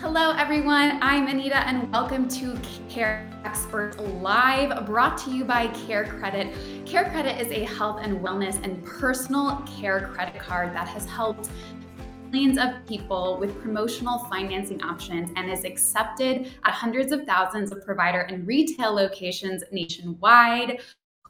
Hello, everyone. I'm Anita, and welcome to Care Expert Live, brought to you by Care Credit. Care Credit is a health and wellness and personal care credit card that has helped millions of people with promotional financing options and is accepted at hundreds of thousands of provider and retail locations nationwide.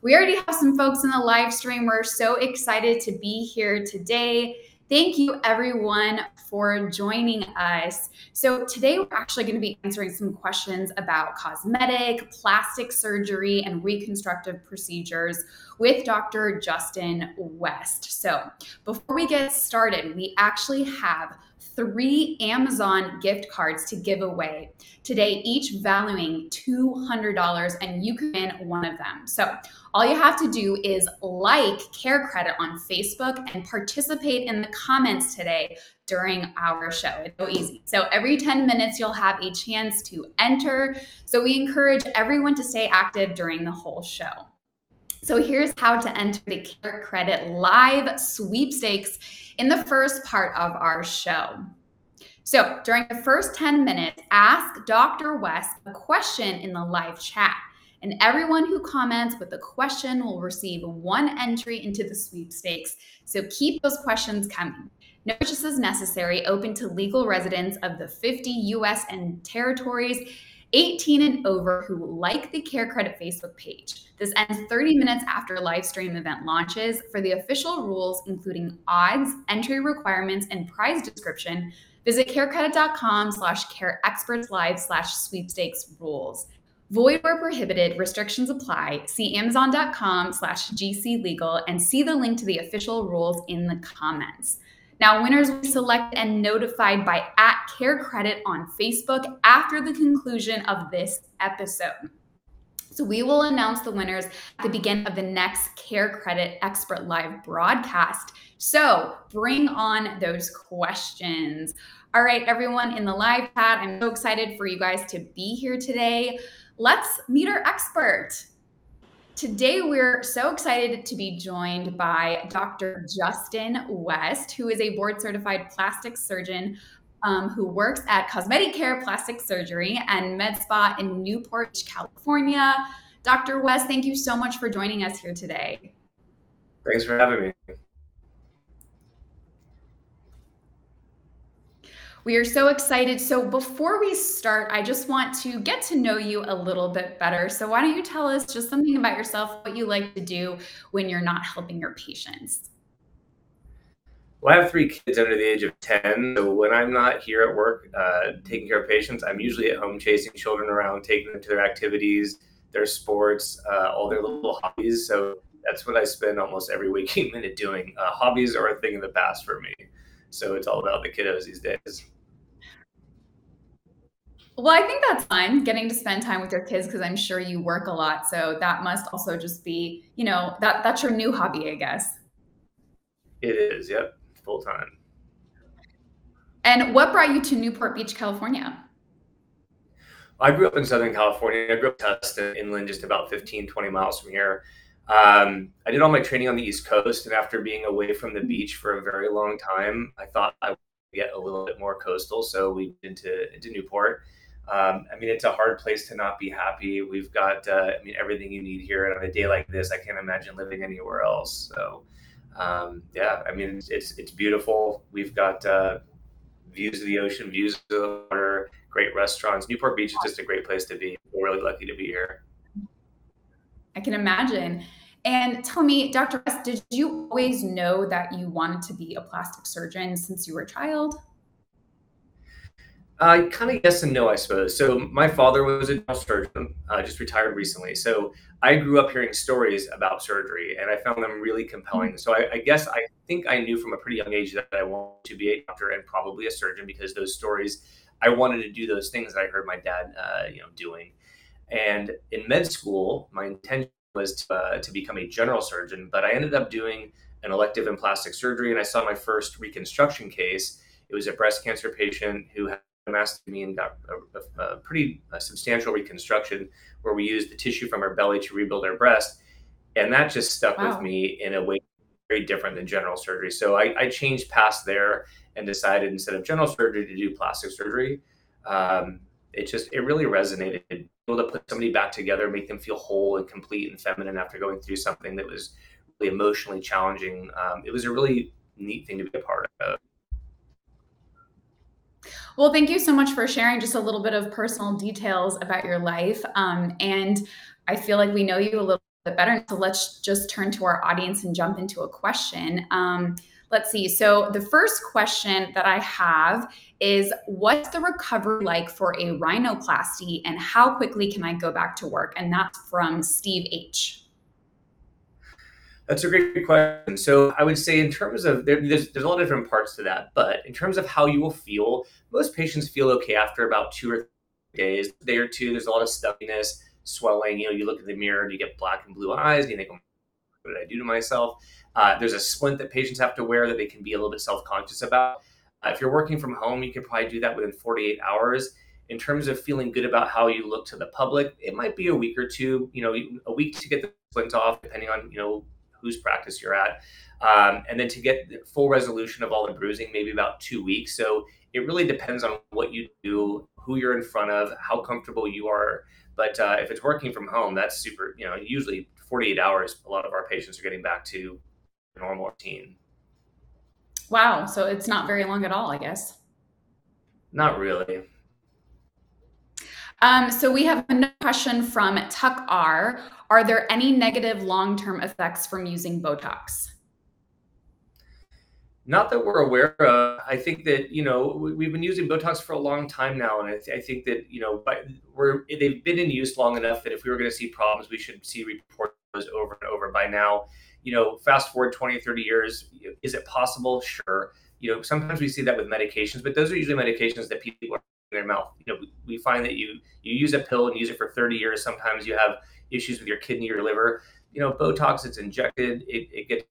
We already have some folks in the live stream. We're so excited to be here today. Thank you, everyone, for joining us. So, today we're actually going to be answering some questions about cosmetic, plastic surgery, and reconstructive procedures with Dr. Justin West. So, before we get started, we actually have three Amazon gift cards to give away today, each valuing $200, and you can win one of them. So, all you have to do is like Care Credit on Facebook and participate in the comments today during our show. It's so easy. So, every 10 minutes, you'll have a chance to enter. So, we encourage everyone to stay active during the whole show. So here's how to enter the Care Credit live sweepstakes in the first part of our show. So during the first 10 minutes, ask Dr. West a question in the live chat. And everyone who comments with a question will receive one entry into the sweepstakes. So keep those questions coming. No purchases necessary, open to legal residents of the 50 US and territories 18 and over who like the Care Credit Facebook page. This ends 30 minutes after live stream event launches. For the official rules, including odds, entry requirements, and prize description, visit carecredit.com slash careexpertslive slash sweepstakes rules. Void where prohibited, restrictions apply. See amazon.com slash gc legal and see the link to the official rules in the comments. Now, winners will be selected and notified by at Care Credit on Facebook after the conclusion of this episode. So we will announce the winners at the beginning of the next Care Credit Expert Live broadcast. So bring on those questions. All right, everyone in the live chat, I'm so excited for you guys to be here today. Let's meet our expert. Today, we're so excited to be joined by Dr. Justin West, who is a board certified plastic surgeon um, who works at Cosmetic Care Plastic Surgery and Med Spa in Newport, California. Dr. West, thank you so much for joining us here today. Thanks for having me. We are so excited. So, before we start, I just want to get to know you a little bit better. So, why don't you tell us just something about yourself, what you like to do when you're not helping your patients? Well, I have three kids under the age of 10. So, when I'm not here at work uh, taking care of patients, I'm usually at home chasing children around, taking them to their activities, their sports, uh, all their little hobbies. So, that's what I spend almost every waking minute doing. Uh, hobbies are a thing of the past for me. So it's all about the kiddos these days. Well, I think that's fine getting to spend time with your kids because I'm sure you work a lot. So that must also just be, you know, that that's your new hobby, I guess. It is, yep, full time. And what brought you to Newport Beach, California? I grew up in Southern California. I grew up in Tustin, inland, just about 15, 20 miles from here. Um, I did all my training on the East Coast, and after being away from the beach for a very long time, I thought I would get a little bit more coastal. So we went into, into Newport um, I mean, it's a hard place to not be happy. We've got, uh, I mean, everything you need here. And on a day like this, I can't imagine living anywhere else. So, um, yeah, I mean, it's, it's, it's beautiful. We've got uh, views of the ocean, views of the water, great restaurants. Newport Beach is just a great place to be. We're really lucky to be here. I can imagine. And tell me, Dr. West, did you always know that you wanted to be a plastic surgeon since you were a child? Uh, kind of yes and no, I suppose. So my father was a dental surgeon, uh, just retired recently. So I grew up hearing stories about surgery, and I found them really compelling. So I, I, guess I think I knew from a pretty young age that I wanted to be a doctor and probably a surgeon because those stories, I wanted to do those things that I heard my dad, uh, you know, doing. And in med school, my intention was to, uh, to become a general surgeon, but I ended up doing an elective in plastic surgery, and I saw my first reconstruction case. It was a breast cancer patient who had mastectomy and got a, a, a pretty a substantial reconstruction where we used the tissue from her belly to rebuild her breast. And that just stuck wow. with me in a way very different than general surgery. So I, I, changed past there and decided instead of general surgery to do plastic surgery. Um, it just it really resonated. Able to put somebody back together, make them feel whole and complete and feminine after going through something that was really emotionally challenging. Um, it was a really neat thing to be a part of. Well, thank you so much for sharing just a little bit of personal details about your life. Um, and I feel like we know you a little bit better. So let's just turn to our audience and jump into a question. Um, let's see. So the first question that I have is what's the recovery like for a rhinoplasty and how quickly can I go back to work? And that's from Steve H. That's a great question. So I would say in terms of there, there's there's a lot of different parts to that, but in terms of how you will feel, most patients feel okay after about two or three days, day or two. There's a lot of stuffiness, swelling. You know, you look in the mirror and you get black and blue eyes, and you think, oh, "What did I do to myself?" Uh, there's a splint that patients have to wear that they can be a little bit self-conscious about. Uh, if you're working from home, you can probably do that within 48 hours. In terms of feeling good about how you look to the public, it might be a week or two. You know, a week to get the splint off, depending on you know whose practice you're at. Um, and then to get full resolution of all the bruising, maybe about two weeks. So it really depends on what you do, who you're in front of, how comfortable you are. But uh, if it's working from home, that's super, you know, usually 48 hours, a lot of our patients are getting back to normal routine. Wow. So it's not very long at all, I guess. Not really. Um, so we have a question from Tuck R. Are there any negative long-term effects from using Botox? Not that we're aware of. I think that you know we've been using Botox for a long time now, and I, th- I think that you know we're they've been in use long enough that if we were going to see problems, we should see reports over and over by now. You know, fast forward 20, 30 years, is it possible? Sure. You know, sometimes we see that with medications, but those are usually medications that people are in their mouth. You know, we, find that you you use a pill and use it for 30 years. Sometimes you have issues with your kidney or liver. You know, Botox, it's injected, it, it gets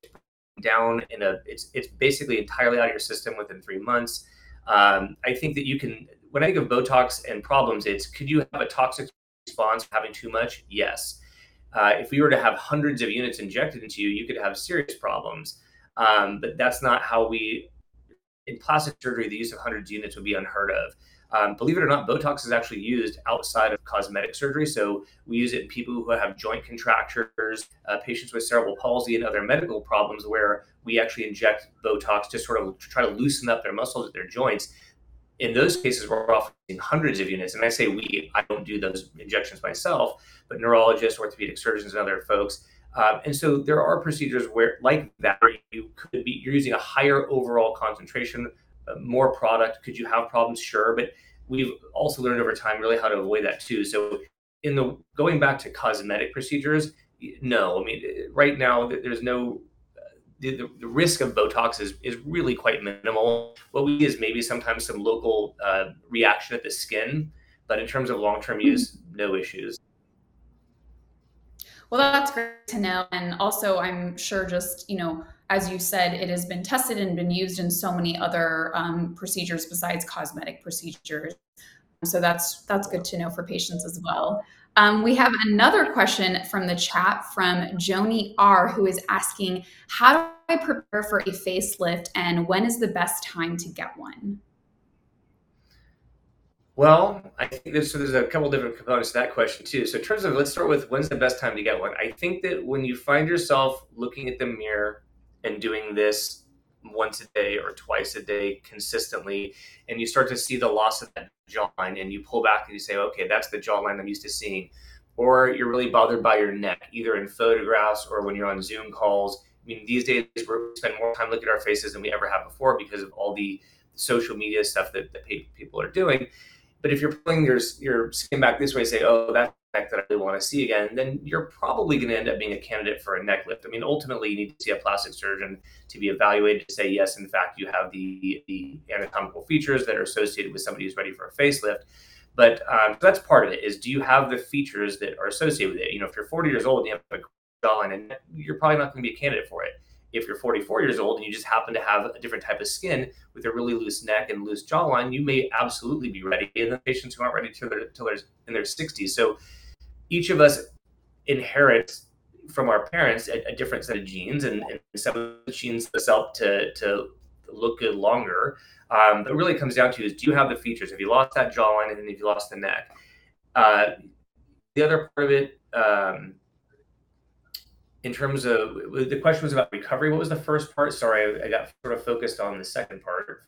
down in a, it's, it's basically entirely out of your system within three months. Um, I think that you can, when I think of Botox and problems, it's could you have a toxic response having too much? Yes. Uh, if we were to have hundreds of units injected into you, you could have serious problems. Um, but that's not how we, in plastic surgery, the use of hundreds of units would be unheard of. Um, believe it or not, Botox is actually used outside of cosmetic surgery. So we use it in people who have joint contractures, uh, patients with cerebral palsy, and other medical problems where we actually inject Botox to sort of try to loosen up their muscles at their joints. In those cases, we're offering hundreds of units. And I say we, I don't do those injections myself, but neurologists, orthopedic surgeons, and other folks. Um, and so there are procedures where, like that, where you could be you're using a higher overall concentration more product. Could you have problems? Sure, but we've also learned over time really how to avoid that too. So in the going back to cosmetic procedures, no, I mean right now there's no the, the, risk of Botox is, is really quite minimal. What we see is maybe sometimes some local uh, reaction at the skin, but in terms of long term use, mm-hmm. no issues. Well, that's great to know. And also, I'm sure just, you know, as you said, it has been tested and been used in so many other um, procedures besides cosmetic procedures. So that's that's good to know for patients as well. Um, we have another question from the chat from Joni R, who is asking, "How do I prepare for a facelift, and when is the best time to get one?" Well, I think there's, so there's a couple different components to that question too. So in terms of, let's start with when's the best time to get one. I think that when you find yourself looking at the mirror and doing this once a day or twice a day consistently, and you start to see the loss of that jawline, and you pull back and you say, okay, that's the jawline I'm used to seeing. Or you're really bothered by your neck, either in photographs or when you're on Zoom calls. I mean, these days we spend more time looking at our faces than we ever have before because of all the social media stuff that, that people are doing. But if you're pulling your your skin back this way, say, oh, that's that I really want to see again, then you're probably going to end up being a candidate for a neck lift. I mean, ultimately, you need to see a plastic surgeon to be evaluated to say, yes, in fact, you have the, the anatomical features that are associated with somebody who's ready for a facelift. But um, that's part of it is do you have the features that are associated with it? You know, if you're 40 years old and you have a jawline, and you're probably not going to be a candidate for it. If you're 44 years old and you just happen to have a different type of skin with a really loose neck and loose jawline, you may absolutely be ready. And the patients who aren't ready till till they're in their 60s. So each of us inherits from our parents a, a different set of genes, and, and, some of the genes us up to to look good longer. Um, but really comes down to is do you have the features? Have you lost that jawline and then if you lost the neck, uh, the other part of it, um, in terms of the question was about recovery. What was the first part? Sorry, I, I got sort of focused on the second part.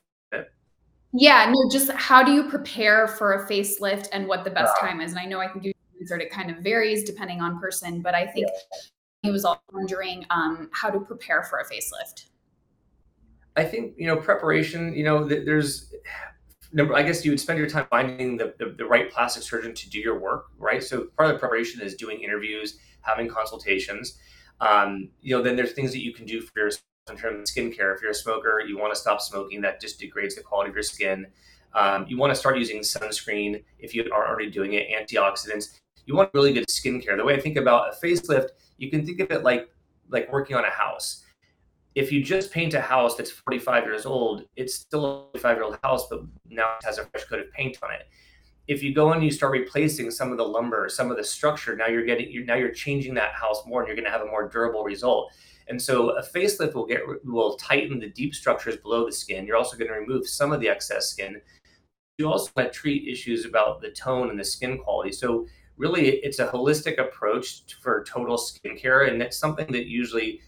Yeah, no, just how do you prepare for a facelift and what the best uh, time is? And I know I can do answered it kind of varies depending on person, but I think yeah. he was also wondering um, how to prepare for a facelift. I think you know preparation. You know, there's number. I guess you would spend your time finding the, the, the right plastic surgeon to do your work, right? So part of the preparation is doing interviews, having consultations. Um, you know, then there's things that you can do for yourself in terms of skincare. If you're a smoker, you want to stop smoking. That just degrades the quality of your skin. Um, you want to start using sunscreen if you are already doing it, antioxidants. You want really good skincare. The way I think about a facelift, you can think of it like like working on a house if you just paint a house that's 45 years old, it's still a 45 year old house, but now it has a fresh coat of paint on it. If you go and you start replacing some of the lumber, some of the structure, now you're getting you're, now you're changing that house more, and you're going to have a more durable result. And so a facelift will get will tighten the deep structures below the skin. You're also going to remove some of the excess skin. You also want to treat issues about the tone and the skin quality. So really, it's a holistic approach for total skincare, and it's something that usually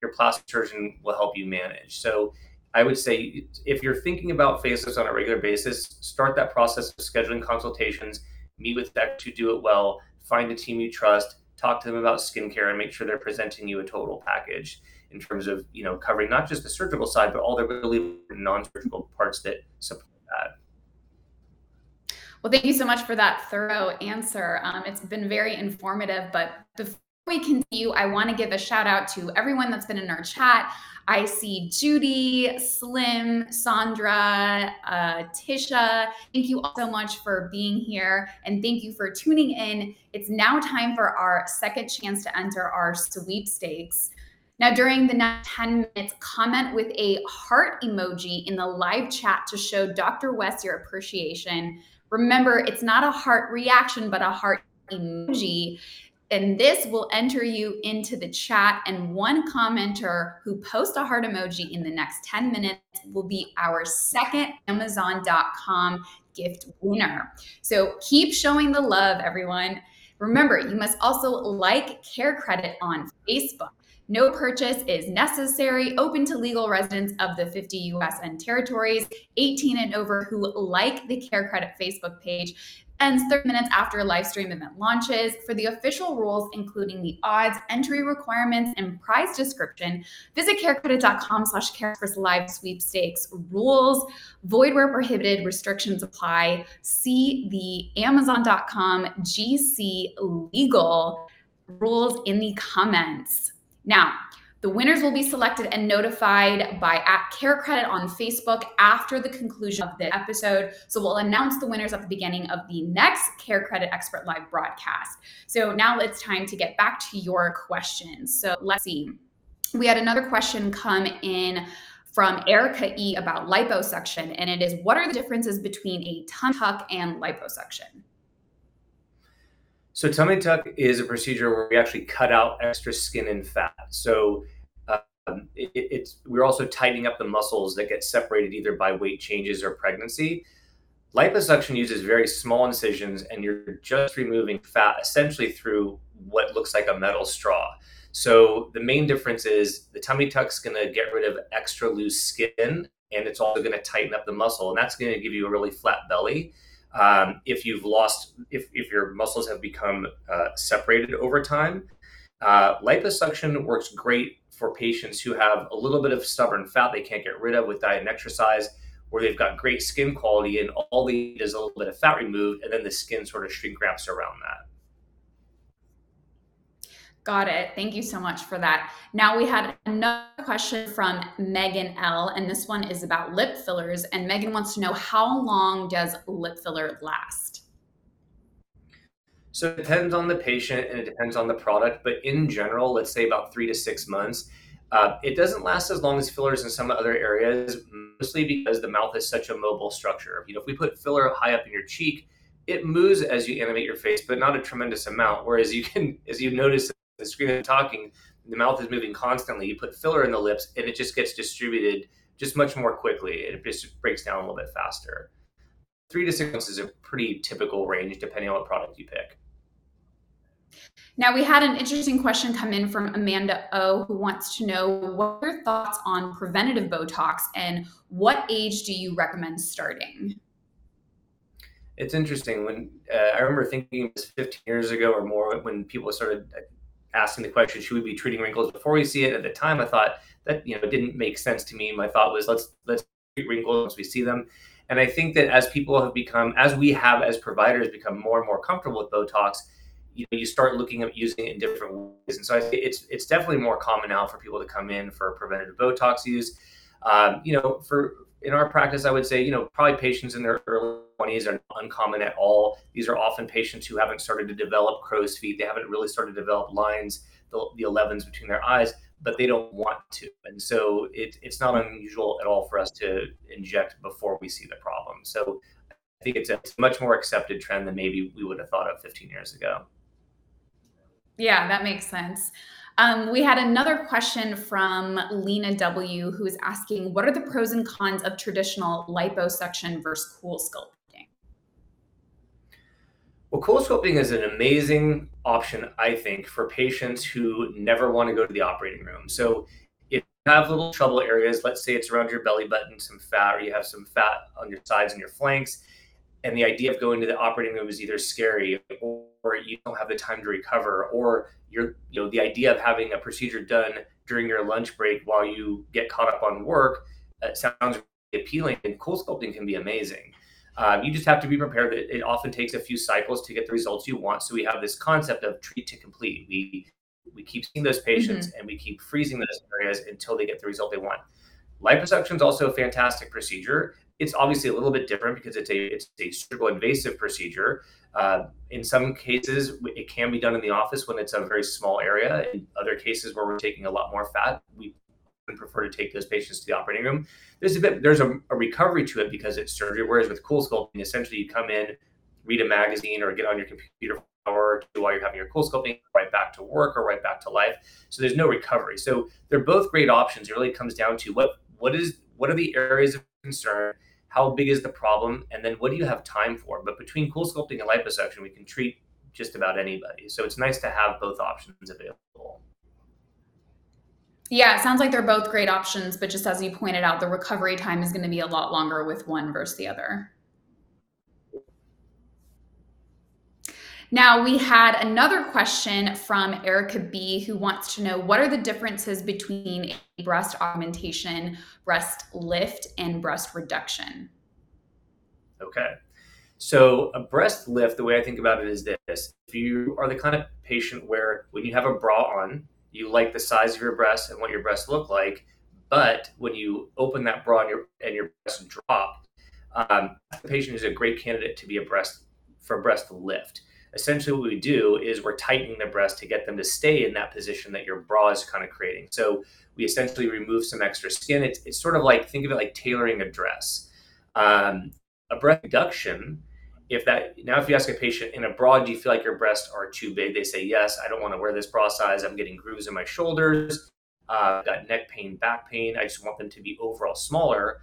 your plastic surgeon will help you manage. So I would say if you're thinking about facelifts on a regular basis, start that process of scheduling consultations, meet with experts to do it well, find a team you trust, talk to them about skincare, and make sure they're presenting you a total package in terms of you know covering not just the surgical side, but all the really non-surgical parts that support that. Well, thank you so much for that thorough answer. Um, it's been very informative, but before we continue, I want to give a shout out to everyone that's been in our chat. I see Judy, Slim, Sandra, uh, Tisha. Thank you all so much for being here and thank you for tuning in. It's now time for our second chance to enter our sweepstakes. Now, during the next 10 minutes, comment with a heart emoji in the live chat to show Dr. West your appreciation. Remember, it's not a heart reaction, but a heart emoji. And this will enter you into the chat and one commenter who posts a heart emoji in the next 10 minutes will be our second amazon.com gift winner. So keep showing the love everyone. Remember you must also like care credit on facebook no purchase is necessary, open to legal residents of the 50 US and territories, 18 and over who like the Care Credit Facebook page ends 30 minutes after a live stream event launches. For the official rules, including the odds, entry requirements, and prize description, visit carecredit.com slash careexperts live sweepstakes rules. Void where prohibited, restrictions apply. See the amazon.com GC legal rules in the comments. Now, the winners will be selected and notified by at Care Credit on Facebook after the conclusion of the episode. So we'll announce the winners at the beginning of the next Care Credit Expert Live broadcast. So now it's time to get back to your questions. So let's see. We had another question come in from Erica E about liposuction, and it is what are the differences between a tummy tuck and liposuction? So tummy tuck is a procedure where we actually cut out extra skin and fat. So um, it, it's we're also tightening up the muscles that get separated either by weight changes or pregnancy. Liposuction uses very small incisions, and you're just removing fat essentially through what looks like a metal straw. So the main difference is the tummy tuck's going to get rid of extra loose skin, and it's also going to tighten up the muscle, and that's going to give you a really flat belly. Um, if you've lost, if, if your muscles have become uh, separated over time, uh, liposuction works great for patients who have a little bit of stubborn fat they can't get rid of with diet and exercise, where they've got great skin quality and all they need is a little bit of fat removed, and then the skin sort of shrink wraps around that. Got it. Thank you so much for that. Now we had another question from Megan L, and this one is about lip fillers. And Megan wants to know how long does lip filler last? So it depends on the patient and it depends on the product, but in general, let's say about three to six months. Uh, it doesn't last as long as fillers in some other areas, mostly because the mouth is such a mobile structure. You know, if we put filler high up in your cheek, it moves as you animate your face, but not a tremendous amount. Whereas you can, as you notice the screen and talking, the mouth is moving constantly. You put filler in the lips, and it just gets distributed just much more quickly. It just breaks down a little bit faster. Three to six months is a pretty typical range depending on what product you pick. Now, we had an interesting question come in from Amanda O, who wants to know what are your thoughts on preventative Botox and what age do you recommend starting? It's interesting. When uh, I remember thinking it was 15 years ago or more, when people started asking the question, should we be treating wrinkles before we see it? At the time, I thought that you know didn't make sense to me. My thought was let's let's treat wrinkles once we see them. And I think that as people have become, as we have as providers become more and more comfortable with Botox, you know, you start looking at using it in different ways. And so I think it's it's definitely more common now for people to come in for preventative Botox use. Um, you know, for in our practice, I would say, you know, probably patients in their early 20s are uncommon at all. These are often patients who haven't started to develop crow's feet. They haven't really started to develop lines, the, the 11s between their eyes, but they don't want to. And so it, it's not unusual at all for us to inject before we see the problem. So I think it's a much more accepted trend than maybe we would have thought of 15 years ago. Yeah, that makes sense. Um, we had another question from Lena W, who is asking, what are the pros and cons of traditional liposuction versus CoolSculpting? Well, CoolSculpting is an amazing option, I think, for patients who never want to go to the operating room. So if you have little trouble areas, let's say it's around your belly button, some fat, or you have some fat on your sides and your flanks, and the idea of going to the operating room is either scary you don't have the time to recover or you're you know the idea of having a procedure done during your lunch break while you get caught up on work uh, sounds really appealing and CoolSculpting can be amazing. Um, you just have to be prepared that it often takes a few cycles to get the results you want. So we have this concept of treat to complete. We we keep seeing those patients mm-hmm. and we keep freezing those areas until they get the result they want liposuction is also a fantastic procedure it's obviously a little bit different because it's a it's a surgical invasive procedure. Uh, in some cases, it can be done in the office when it's a very small area. In other cases, where we're taking a lot more fat, we prefer to take those patients to the operating room. There's a bit there's a, a recovery to it because it's surgery. Whereas with CoolSculpting, essentially you come in, read a magazine, or get on your computer or while you're having your CoolSculpting, right back to work or right back to life. So there's no recovery. So they're both great options. It really comes down to what what is what are the areas of concern how big is the problem, and then what do you have time for? But between CoolSculpting and liposuction, we can treat just about anybody. So it's nice to have both options available. Yeah, it sounds like they're both great options, but just as you pointed out, the recovery time is going to be a lot longer with one versus the other. Now, we had another question from Erica B, who wants to know what are the differences between breast augmentation, breast lift, and breast reduction? Okay. So, a breast lift, the way I think about it is this if you are the kind of patient where when you have a bra on, you like the size of your breasts and what your breasts look like, but when you open that bra and your, and your breasts drop, um, the patient is a great candidate to be a breast for a breast lift essentially what we do is we're tightening the breast to get them to stay in that position that your bra is kind of creating. So we essentially remove some extra skin. It's, it's sort of like, think of it like tailoring a dress. Um, a breast reduction, if that, now if you ask a patient in a bra, do you feel like your breasts are too big? They say, yes, I don't want to wear this bra size. I'm getting grooves in my shoulders. Uh, I've got neck pain, back pain. I just want them to be overall smaller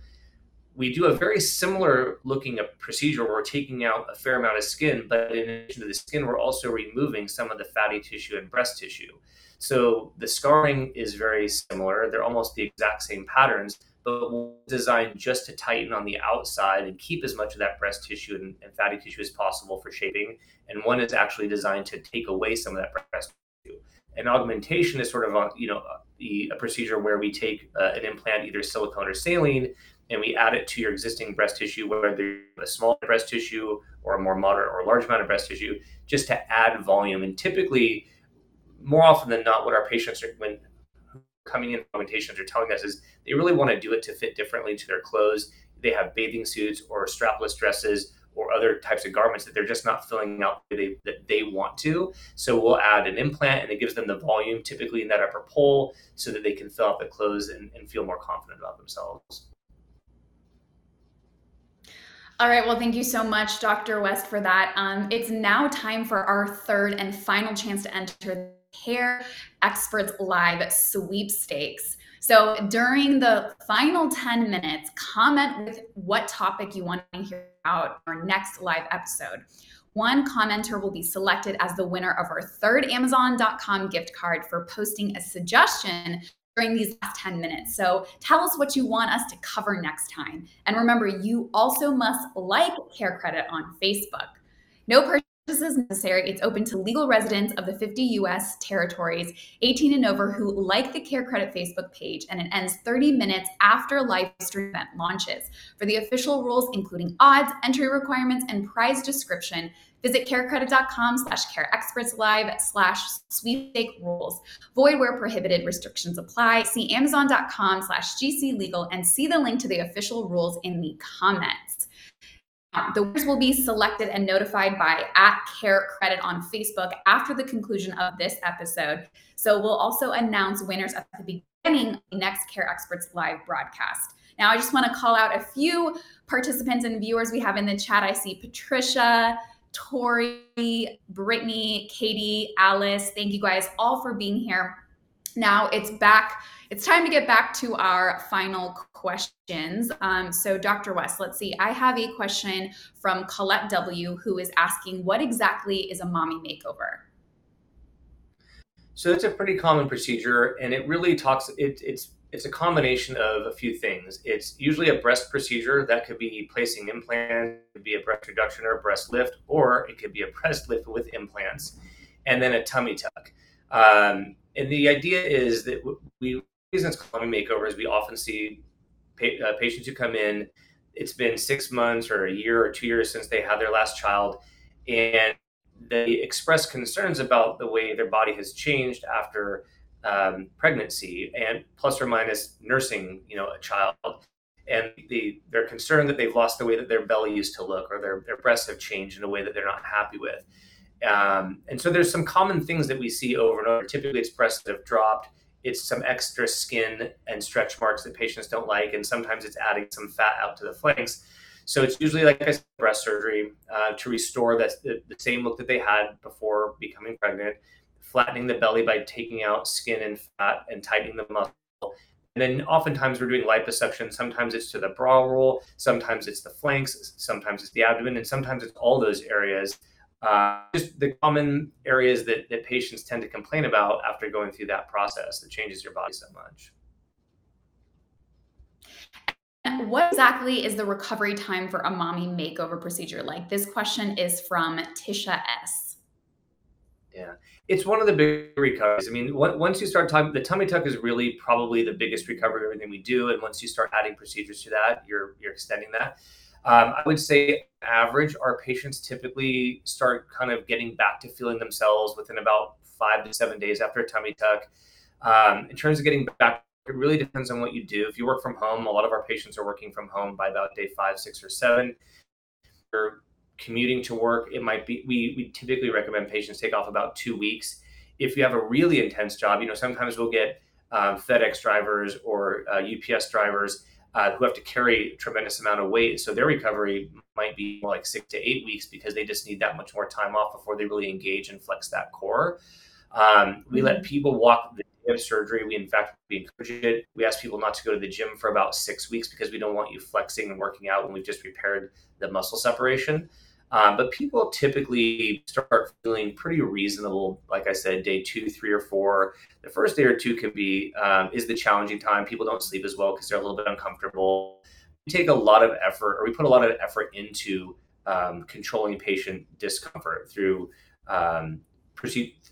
we do a very similar looking procedure where we're taking out a fair amount of skin, but in addition to the skin, we're also removing some of the fatty tissue and breast tissue. So the scarring is very similar. They're almost the exact same patterns, but designed just to tighten on the outside and keep as much of that breast tissue and, and fatty tissue as possible for shaping. And one is actually designed to take away some of that breast tissue. And augmentation is sort of a, you know a, a procedure where we take uh, an implant, either silicone or saline, and we add it to your existing breast tissue, whether it's a small breast tissue or a more moderate or large amount of breast tissue, just to add volume. And typically, more often than not, what our patients are when coming in augmentations are telling us is they really want to do it to fit differently to their clothes. They have bathing suits or strapless dresses or other types of garments that they're just not filling out the they, that they want to. So we'll add an implant and it gives them the volume typically in that upper pole so that they can fill out the clothes and, and feel more confident about themselves. All right. Well, thank you so much, Dr. West, for that. Um, it's now time for our third and final chance to enter the Care Experts Live sweepstakes. So during the final 10 minutes, comment with what topic you want to hear about our next live episode. One commenter will be selected as the winner of our third Amazon.com gift card for posting a suggestion during these last 10 minutes. So tell us what you want us to cover next time. And remember, you also must like Care Credit on Facebook. No purchases necessary. It's open to legal residents of the 50 US territories, 18 and over, who like the Care Credit Facebook page, and it ends 30 minutes after live stream event launches. For the official rules, including odds, entry requirements, and prize description, Visit carecredit.com slash careexpertslive slash sweepstake rules. Void where prohibited restrictions apply. See amazon.com slash gclegal and see the link to the official rules in the comments. The winners will be selected and notified by at Care Credit on Facebook after the conclusion of this episode. So we'll also announce winners at the beginning of the next Care Experts live broadcast. Now, I just want to call out a few participants and viewers we have in the chat. I see Patricia, Tori, Brittany, Katie, Alice. Thank you guys all for being here. Now it's back. It's time to get back to our final questions. Um, so, Dr. West, let's see. I have a question from Colette W., who is asking, What exactly is a mommy makeover? So, it's a pretty common procedure, and it really talks, it, it's it's a combination of a few things. It's usually a breast procedure that could be placing implants, it could be a breast reduction or a breast lift, or it could be a breast lift with implants, and then a tummy tuck. Um, and the idea is that we reason reasons calling makeovers, we often see pa- uh, patients who come in. It's been six months or a year or two years since they had their last child, and they express concerns about the way their body has changed after um, pregnancy and plus or minus nursing, you know, a child. And the, they're concerned that they've lost the way that their belly used to look or their, their breasts have changed in a way that they're not happy with. Um, and so there's some common things that we see over and over. Typically, it's breasts that have dropped. It's some extra skin and stretch marks that patients don't like, and sometimes it's adding some fat out to the flanks. So it's usually, like said, breast surgery uh, to restore that the, the same look that they had before becoming pregnant flattening the belly by taking out skin and fat and tightening the muscle. And then oftentimes we're doing liposuction. Sometimes it's to the bra roll, sometimes it's the flanks, sometimes it's the abdomen, and sometimes it's all those areas. Uh, just the common areas that, that patients tend to complain about after going through that process that changes your body so much. What exactly is the recovery time for a mommy makeover procedure like? This question is from Tisha S. Yeah it's one of the big recoveries. I mean, once you start talking, the tummy tuck is really probably the biggest recovery of everything we do. And once you start adding procedures to that, you're you're extending that. Um, I would say, average, our patients typically start kind of getting back to feeling themselves within about five to seven days after a tummy tuck. Um, in terms of getting back, it really depends on what you do. If you work from home, a lot of our patients are working from home by about day five, six, or seven. You're commuting to work, it might be, we, we typically recommend patients take off about two weeks. If you have a really intense job, you know, sometimes we'll get um, FedEx drivers or uh, UPS drivers uh, who have to carry a tremendous amount of weight. So their recovery might be more like six to eight weeks because they just need that much more time off before they really engage and flex that core. Um, we let mm-hmm. people walk the day of surgery. We, in fact, we encourage it. We ask people not to go to the gym for about six weeks because we don't want you flexing and working out when we've just repaired the muscle separation. Um, but people typically start feeling pretty reasonable. Like I said, day two, three, or four. The first day or two can be um, is the challenging time. People don't sleep as well because they're a little bit uncomfortable. We take a lot of effort, or we put a lot of effort into um, controlling patient discomfort through um,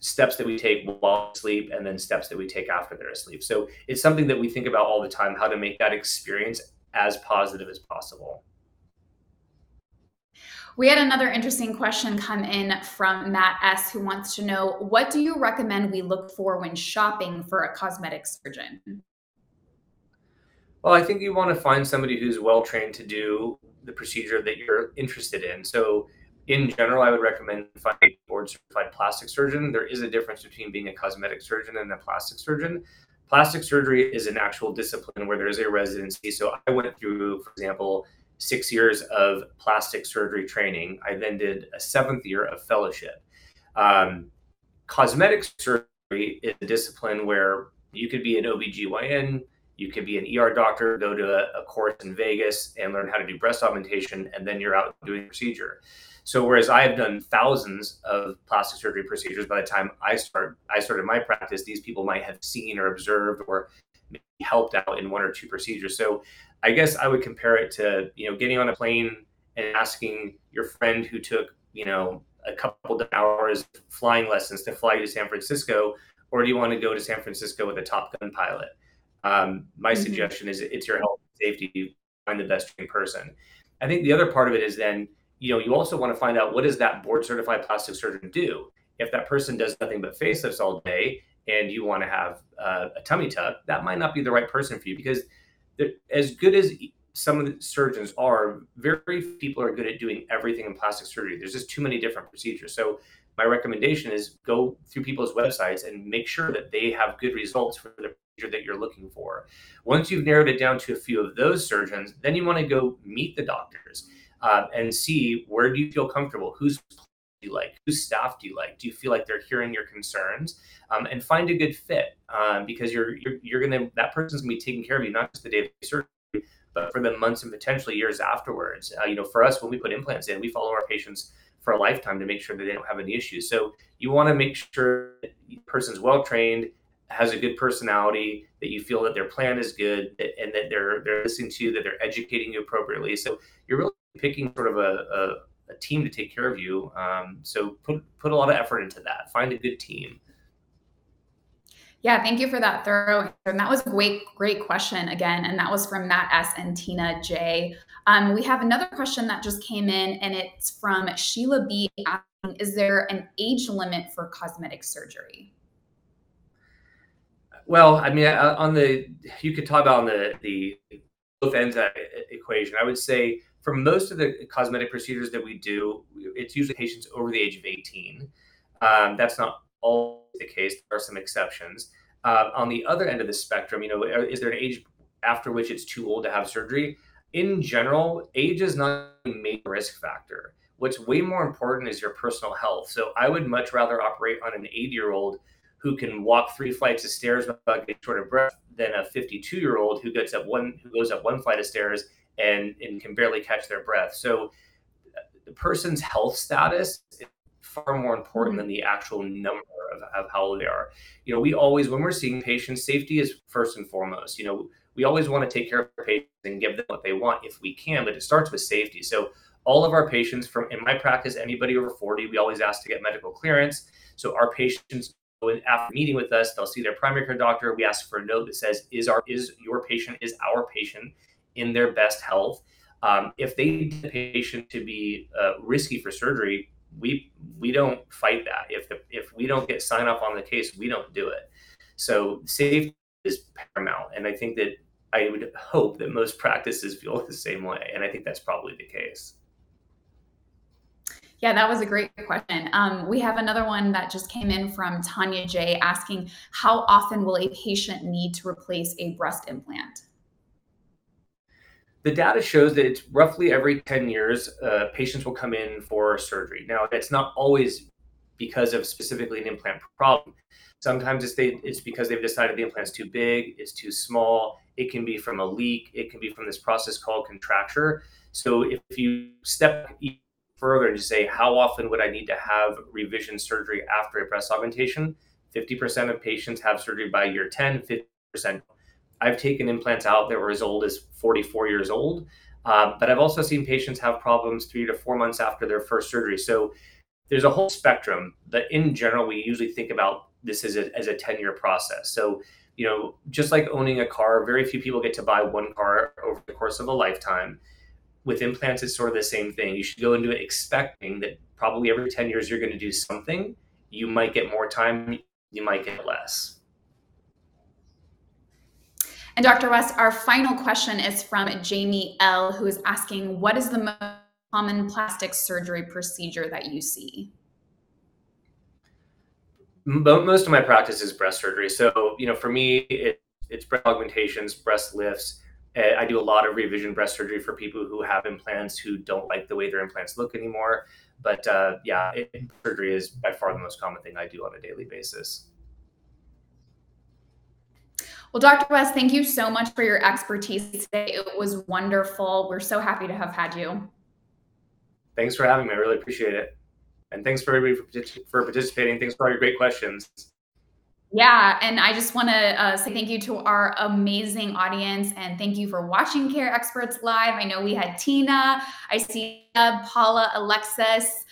steps that we take while asleep, and then steps that we take after they're asleep. So it's something that we think about all the time: how to make that experience as positive as possible. We had another interesting question come in from Matt S., who wants to know what do you recommend we look for when shopping for a cosmetic surgeon? Well, I think you want to find somebody who's well trained to do the procedure that you're interested in. So, in general, I would recommend finding a board certified plastic surgeon. There is a difference between being a cosmetic surgeon and a plastic surgeon. Plastic surgery is an actual discipline where there is a residency. So, I went through, for example, six years of plastic surgery training. I then did a seventh year of fellowship. Um, cosmetic surgery is a discipline where you could be an OBGYN, You could be an ER doctor, go to a, a course in Vegas and learn how to do breast augmentation, and then you're out doing procedure. So whereas I have done thousands of plastic surgery procedures, by the time I start I started my practice, these people might have seen or observed or helped out in one or two procedures. So I guess I would compare it to you know getting on a plane and asking your friend who took you know a couple of hours flying lessons to fly you to San Francisco, or do you want to go to San Francisco with a Top Gun pilot? Um, my mm-hmm. suggestion is it's your health and safety. Find the best trained person. I think the other part of it is then you know, you also want to find out what does that board certified plastic surgeon do? If that person does nothing but facelifts all day and you want to have uh, a tummy tuck, that might not be the right person for you because as good as some of the surgeons are, very few people are good at doing everything in plastic surgery. There's just too many different procedures. So my recommendation is go through people's websites and make sure that they have good results for the procedure that you're looking for. Once you've narrowed it down to a few of those surgeons, then you want to go meet the doctors uh, and see where do you feel comfortable, who's you like, whose staff do you like, do you feel like they're hearing your concerns, um, and find a good fit um, because you're, you're you're gonna that person's gonna be taking care of you not just the day of surgery but for the months and potentially years afterwards. Uh, you know, for us, when we put implants in, we follow our patients for a lifetime to make sure that they don't have any issues. So you want to make sure that the person's well trained, has a good personality, that you feel that their plan is good, and that they're they're listening to you, that they're educating you appropriately. So you're really picking sort of a, a, a team to take care of you. Um, so put put a lot of effort into that. Find a good team. Yeah, thank you for that thorough answer. And that was a great, great question again. And that was from Matt S. and Tina J. Um, we have another question that just came in, and it's from Sheila B. asking, Is there an age limit for cosmetic surgery? Well, I mean, uh, on the you could talk about on the the both ends of that equation. I would say for most of the cosmetic procedures that we do, it's usually patients over the age of 18. Um, that's not always the case. There are some exceptions. Uh, on the other end of the spectrum, you know, is there an age after which it's too old to have surgery? In general, age is not a major risk factor. What's way more important is your personal health. So I would much rather operate on an 80 year old who can walk three flights of stairs without getting short of breath than a 52 year old who gets up one who goes up one flight of stairs and, and can barely catch their breath. So the person's health status is far more important mm-hmm. than the actual number of, of how old they are. You know, we always, when we're seeing patients, safety is first and foremost. You know, we always want to take care of our patients and give them what they want if we can, but it starts with safety. So all of our patients from in my practice, anybody over 40, we always ask to get medical clearance. So our patients after meeting with us, they'll see their primary care doctor. We ask for a note that says, "Is our is your patient is our patient in their best health. Um, if they need the patient to be uh, risky for surgery, we we don't fight that. If the, if we don't get sign off on the case, we don't do it. So safety is paramount, and I think that I would hope that most practices feel the same way, and I think that's probably the case. Yeah, that was a great question. Um, we have another one that just came in from Tanya J asking, how often will a patient need to replace a breast implant? The data shows that it's roughly every 10 years, uh, patients will come in for surgery. Now, that's not always because of specifically an implant problem. Sometimes it's, they, it's because they've decided the implant's too big, it's too small. It can be from a leak, it can be from this process called contracture. So if you step further and just say, how often would I need to have revision surgery after a breast augmentation? 50% of patients have surgery by year 10, 50% I've taken implants out that were as old as 44 years old. Uh, but I've also seen patients have problems three to four months after their first surgery. So there's a whole spectrum. But in general, we usually think about this as a, as a 10 year process. So, you know, just like owning a car, very few people get to buy one car over the course of a lifetime. With implants, it's sort of the same thing. You should go into it expecting that probably every 10 years you're going to do something. You might get more time, you might get less. And Dr. West, our final question is from Jamie L, who is asking, what is the most common plastic surgery procedure that you see? Most of my practice is breast surgery. So, you know, for me, it, it's breast augmentations, breast lifts. Eh, I do a lot of revision breast surgery for people who have implants who don't like the way their implants look anymore. But uh, yeah, it, surgery is by far the most common thing I do on a daily basis. Well, Dr. West, thank you so much for your expertise today. It was wonderful. We're so happy to have had you. Thanks for having me. I really appreciate it. And thanks for everybody for participating. Thanks for all your great questions. Yeah, and I just want to uh, say thank you to our amazing audience and thank you for watching Care Experts Live. I know we had Tina, I see Paula, Alexis.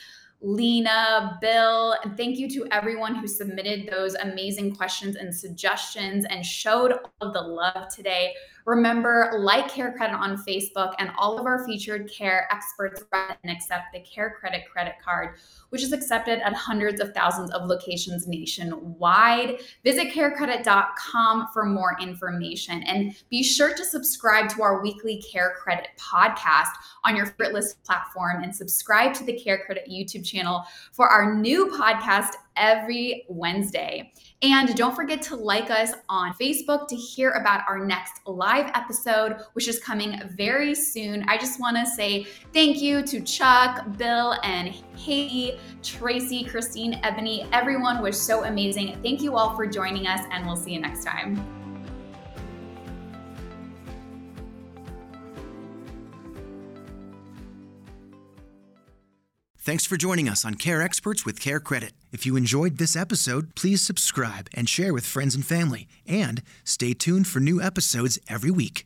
Lena, Bill, and thank you to everyone who submitted those amazing questions and suggestions and showed all of the love today. Remember, like Care Credit on Facebook, and all of our featured care experts and accept the Care Credit credit card, which is accepted at hundreds of thousands of locations nationwide. Visit carecredit.com for more information. And be sure to subscribe to our weekly Care Credit podcast on your favorite list platform and subscribe to the Care Credit YouTube channel for our new podcast every Wednesday. And don't forget to like us on Facebook to hear about our next live episode, which is coming very soon. I just want to say thank you to Chuck, Bill, and Haiti, Tracy, Christine, Ebony. Everyone was so amazing. Thank you all for joining us, and we'll see you next time. Thanks for joining us on Care Experts with Care Credit. If you enjoyed this episode, please subscribe and share with friends and family. And stay tuned for new episodes every week.